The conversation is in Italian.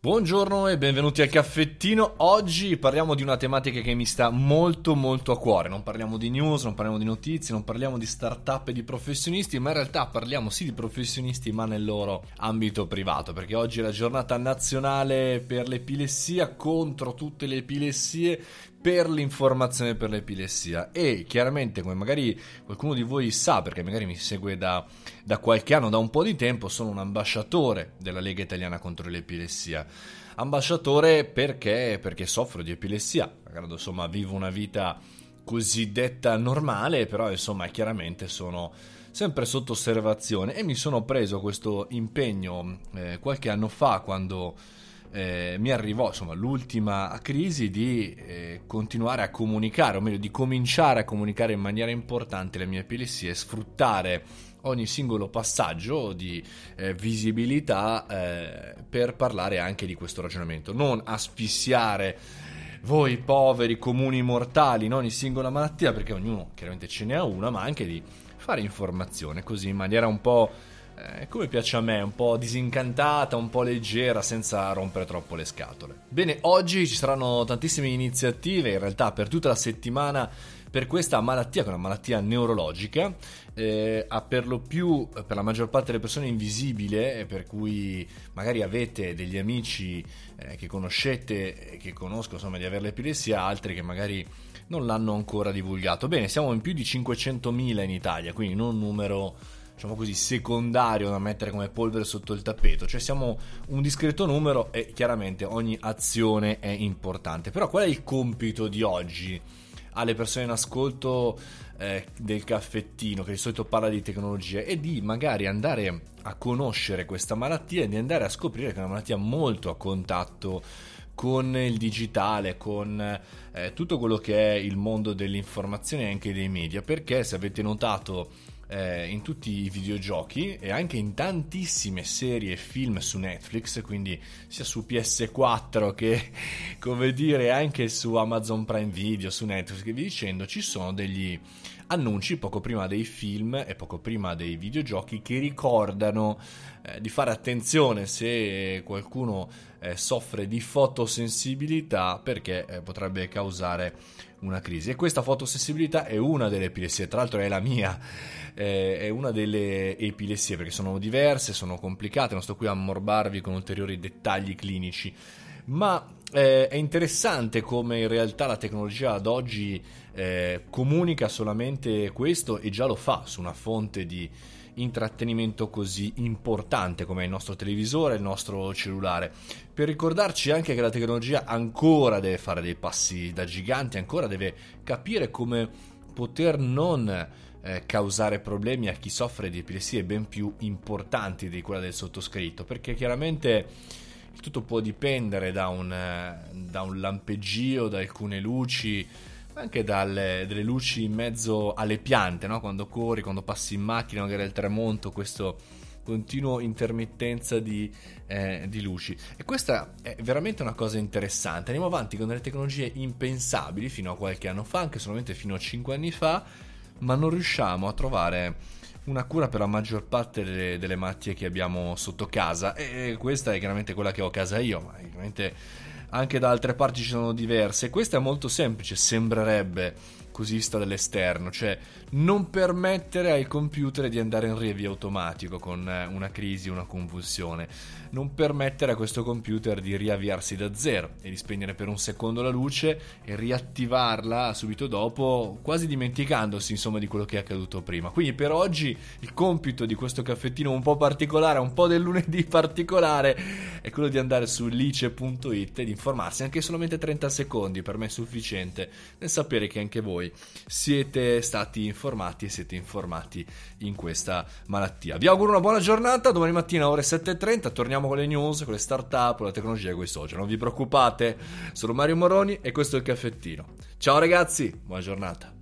Buongiorno e benvenuti al caffettino. Oggi parliamo di una tematica che mi sta molto molto a cuore. Non parliamo di news, non parliamo di notizie, non parliamo di start-up e di professionisti, ma in realtà parliamo sì di professionisti, ma nel loro ambito privato, perché oggi è la giornata nazionale per l'epilessia contro tutte le epilessie per l'informazione per l'epilessia e chiaramente come magari qualcuno di voi sa perché magari mi segue da, da qualche anno, da un po' di tempo, sono un ambasciatore della Lega Italiana contro l'epilessia. Ambasciatore perché? Perché soffro di epilessia, insomma vivo una vita cosiddetta normale, però insomma chiaramente sono sempre sotto osservazione e mi sono preso questo impegno eh, qualche anno fa quando eh, mi arrivò insomma, l'ultima crisi di eh, continuare a comunicare, o meglio di cominciare a comunicare in maniera importante le mie epilessie e sfruttare ogni singolo passaggio di eh, visibilità eh, per parlare anche di questo ragionamento, non asfissiare voi poveri comuni mortali in ogni singola malattia perché ognuno chiaramente ce n'è una, ma anche di fare informazione così in maniera un po' eh, come piace a me, un po' disincantata, un po' leggera, senza rompere troppo le scatole. Bene, oggi ci saranno tantissime iniziative, in realtà per tutta la settimana, per questa malattia, che è una malattia neurologica, eh, ha per lo più, per la maggior parte delle persone, invisibile, per cui magari avete degli amici eh, che conoscete, che conoscono insomma di avere l'epilessia, altri che magari non l'hanno ancora divulgato. Bene, siamo in più di 500.000 in Italia, quindi non un numero diciamo così, secondario da mettere come polvere sotto il tappeto, cioè siamo un discreto numero e chiaramente ogni azione è importante. Però qual è il compito di oggi? alle persone in ascolto eh, del caffettino che di solito parla di tecnologia e di magari andare a conoscere questa malattia e di andare a scoprire che è una malattia molto a contatto con il digitale, con eh, tutto quello che è il mondo dell'informazione e anche dei media, perché se avete notato eh, in tutti i videogiochi e anche in tantissime serie e film su Netflix, quindi sia su PS4 che come dire anche su Amazon Prime Video, su Netflix e via dicendo, ci sono degli annunci poco prima dei film e poco prima dei videogiochi che ricordano eh, di fare attenzione se qualcuno eh, soffre di fotosensibilità perché eh, potrebbe causare una crisi. E questa fotosensibilità è una delle epilessie, tra l'altro è la mia, eh, è una delle epilessie perché sono diverse, sono complicate, non sto qui a ammorbarvi con ulteriori dettagli clinici, ma eh, è interessante come in realtà la tecnologia ad oggi eh, comunica solamente questo e già lo fa su una fonte di intrattenimento così importante come il nostro televisore, il nostro cellulare, per ricordarci anche che la tecnologia ancora deve fare dei passi da gigante, ancora deve capire come poter non eh, causare problemi a chi soffre di epilessie ben più importanti di quella del sottoscritto, perché chiaramente tutto può dipendere da un, eh, da un lampeggio, da alcune luci, anche dalle luci in mezzo alle piante, no? quando corri, quando passi in macchina, magari al tramonto, questo continuo intermittenza di, eh, di, luci. E questa è veramente una cosa interessante. Andiamo avanti con delle tecnologie impensabili fino a qualche anno fa, anche solamente fino a 5 anni fa, ma non riusciamo a trovare una cura per la maggior parte delle, delle malattie che abbiamo sotto casa. E questa è chiaramente quella che ho a casa io, ma chiaramente anche da altre parti ci sono diverse. Questa è molto semplice, sembrerebbe così vista dall'esterno, cioè non permettere al computer di andare in riavvio automatico con eh, una crisi, una convulsione, non permettere a questo computer di riavviarsi da zero e di spegnere per un secondo la luce e riattivarla subito dopo, quasi dimenticandosi insomma di quello che è accaduto prima. Quindi per oggi il compito di questo caffettino un po' particolare, un po' del lunedì particolare, è quello di andare su lice.it e di informarsi anche solamente 30 secondi, per me è sufficiente nel sapere che anche siete stati informati e siete informati in questa malattia. Vi auguro una buona giornata, domani mattina ore 7.30 torniamo con le news, con le start-up, con la tecnologia e con i social. Non vi preoccupate, sono Mario Moroni e questo è il caffettino. Ciao ragazzi, buona giornata.